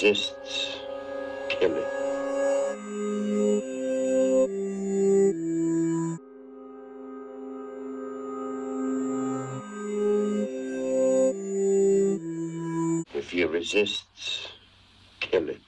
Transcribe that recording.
resists, kill it. If he resists, kill it.